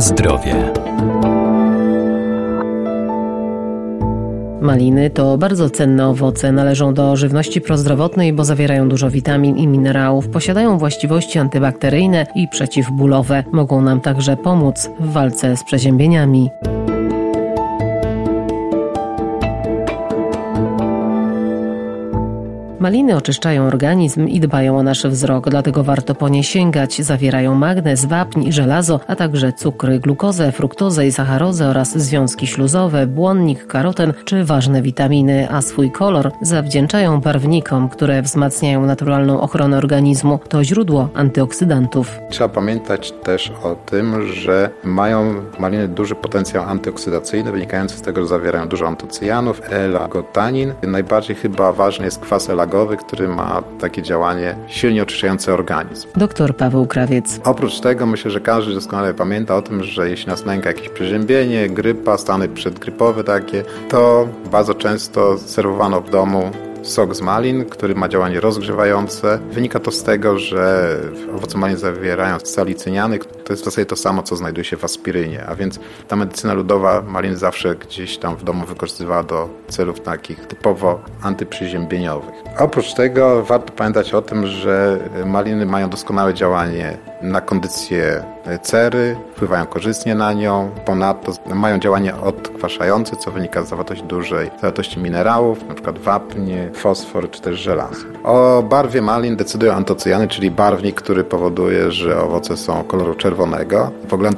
Zdrowie. Maliny to bardzo cenne owoce, należą do żywności prozdrowotnej, bo zawierają dużo witamin i minerałów, posiadają właściwości antybakteryjne i przeciwbólowe. Mogą nam także pomóc w walce z przeziębieniami. Maliny oczyszczają organizm i dbają o nasz wzrok, dlatego warto po nie sięgać. Zawierają magnez, wapń i żelazo, a także cukry, glukozę, fruktozę i sacharozę oraz związki śluzowe, błonnik, karoten czy ważne witaminy, a swój kolor zawdzięczają barwnikom, które wzmacniają naturalną ochronę organizmu. To źródło antyoksydantów. Trzeba pamiętać też o tym, że mają maliny duży potencjał antyoksydacyjny, wynikający z tego, że zawierają dużo antocyjanów, elagotanin. Najbardziej chyba ważny jest kwas elagotanin, który ma takie działanie silnie oczyszczające organizm. Doktor Paweł Krawiec. Oprócz tego myślę, że każdy doskonale pamięta o tym, że jeśli nas nęka jakieś przeziębienie, grypa, stany przedgrypowe takie, to bardzo często serwowano w domu sok z malin, który ma działanie rozgrzewające. Wynika to z tego, że owoce malin zawierają salicyniany, to jest w zasadzie to samo, co znajduje się w aspirynie, a więc ta medycyna ludowa malin zawsze gdzieś tam w domu wykorzystywała do celów takich typowo antyprzyziębieniowych. Oprócz tego warto pamiętać o tym, że maliny mają doskonałe działanie na kondycję cery, wpływają korzystnie na nią. Ponadto mają działanie odkwaszające, co wynika z zawartości dużej zawartości minerałów, np. wapń, fosfor czy też żelazo. O barwie malin decydują antocyjany, czyli barwnik, który powoduje, że owoce są koloru czerwonego. W ogóle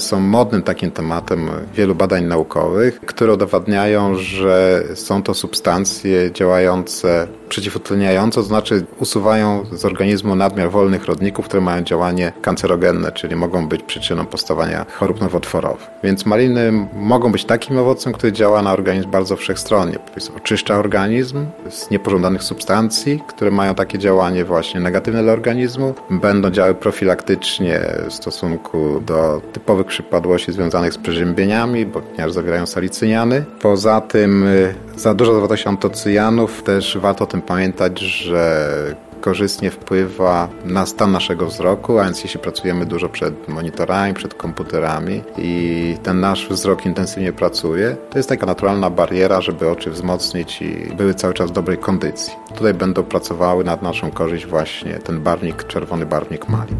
są modnym takim tematem wielu badań naukowych, które udowadniają, że są to substancje działające przeciwutleniająco, to znaczy usuwają z organizmu nadmiar wolnych rodników, które mają działanie kancerogenne, czyli mogą być przyczyną powstawania chorób nowotworowych. Więc maliny mogą być takim owocem, który działa na organizm bardzo wszechstronnie. Oczyszcza organizm z niepożądanych substancji, które mają takie działanie właśnie negatywne dla organizmu. Będą działały profilaktycznie w stosunku do typowych przypadłości związanych z przeziębieniami, bo ponieważ zawierają salicyniany. Poza tym y, za dużo zawartości antocyjanów też warto o tym pamiętać, że korzystnie wpływa na stan naszego wzroku, a więc jeśli pracujemy dużo przed monitorami, przed komputerami i ten nasz wzrok intensywnie pracuje, to jest taka naturalna bariera, żeby oczy wzmocnić i były cały czas w dobrej kondycji. Tutaj będą pracowały nad naszą korzyść właśnie ten barwnik, czerwony barwnik malin.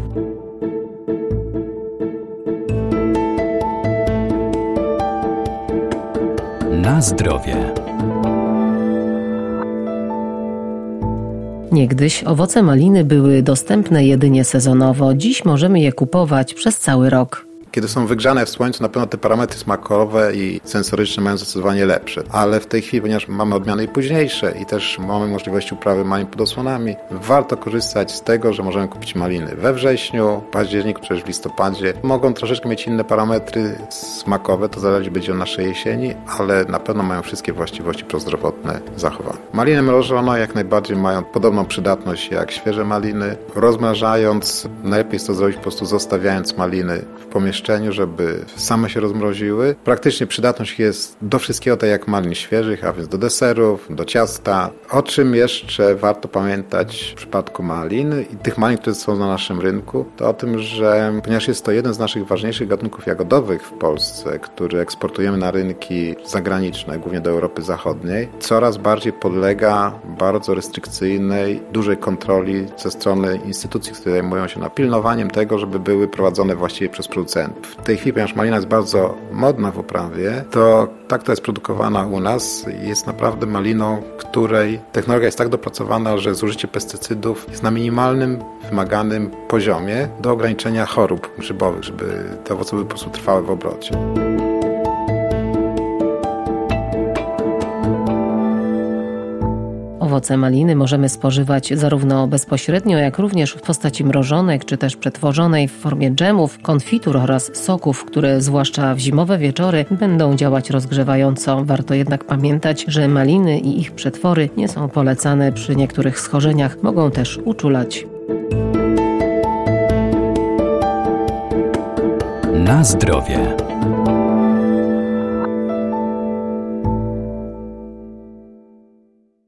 Na zdrowie. Niegdyś owoce maliny były dostępne jedynie sezonowo, dziś możemy je kupować przez cały rok. Kiedy są wygrzane w słońcu, na pewno te parametry smakowe i sensoryczne mają zdecydowanie lepsze. Ale w tej chwili, ponieważ mamy odmiany późniejsze i też mamy możliwość uprawy malin pod osłonami, warto korzystać z tego, że możemy kupić maliny we wrześniu, październiku czy też w listopadzie. Mogą troszeczkę mieć inne parametry smakowe, to zależy będzie od naszej jesieni, ale na pewno mają wszystkie właściwości prozdrowotne zachowane. Maliny mrożone jak najbardziej mają podobną przydatność jak świeże maliny. Rozmrażając, najlepiej jest to zrobić po prostu zostawiając maliny w pomieszczeniu pomieszczeniu, żeby same się rozmroziły. Praktycznie przydatność jest do wszystkiego, tak jak malin świeżych, a więc do deserów, do ciasta. O czym jeszcze warto pamiętać w przypadku malin i tych malin, które są na naszym rynku, to o tym, że ponieważ jest to jeden z naszych ważniejszych gatunków jagodowych w Polsce, który eksportujemy na rynki zagraniczne, głównie do Europy Zachodniej, coraz bardziej podlega bardzo restrykcyjnej, dużej kontroli ze strony instytucji, które zajmują się napilnowaniem tego, żeby były prowadzone właściwie przez producentów. W tej chwili, ponieważ malina jest bardzo modna w uprawie, to ta, która jest produkowana u nas, jest naprawdę maliną, której technologia jest tak dopracowana, że zużycie pestycydów jest na minimalnym, wymaganym poziomie do ograniczenia chorób grzybowych, żeby te owoce były po prostu trwałe w obrocie. Owoce maliny możemy spożywać zarówno bezpośrednio, jak również w postaci mrożonek czy też przetworzonej w formie dżemów, konfitur oraz soków, które zwłaszcza w zimowe wieczory będą działać rozgrzewająco. Warto jednak pamiętać, że maliny i ich przetwory nie są polecane przy niektórych schorzeniach, mogą też uczulać. Na zdrowie.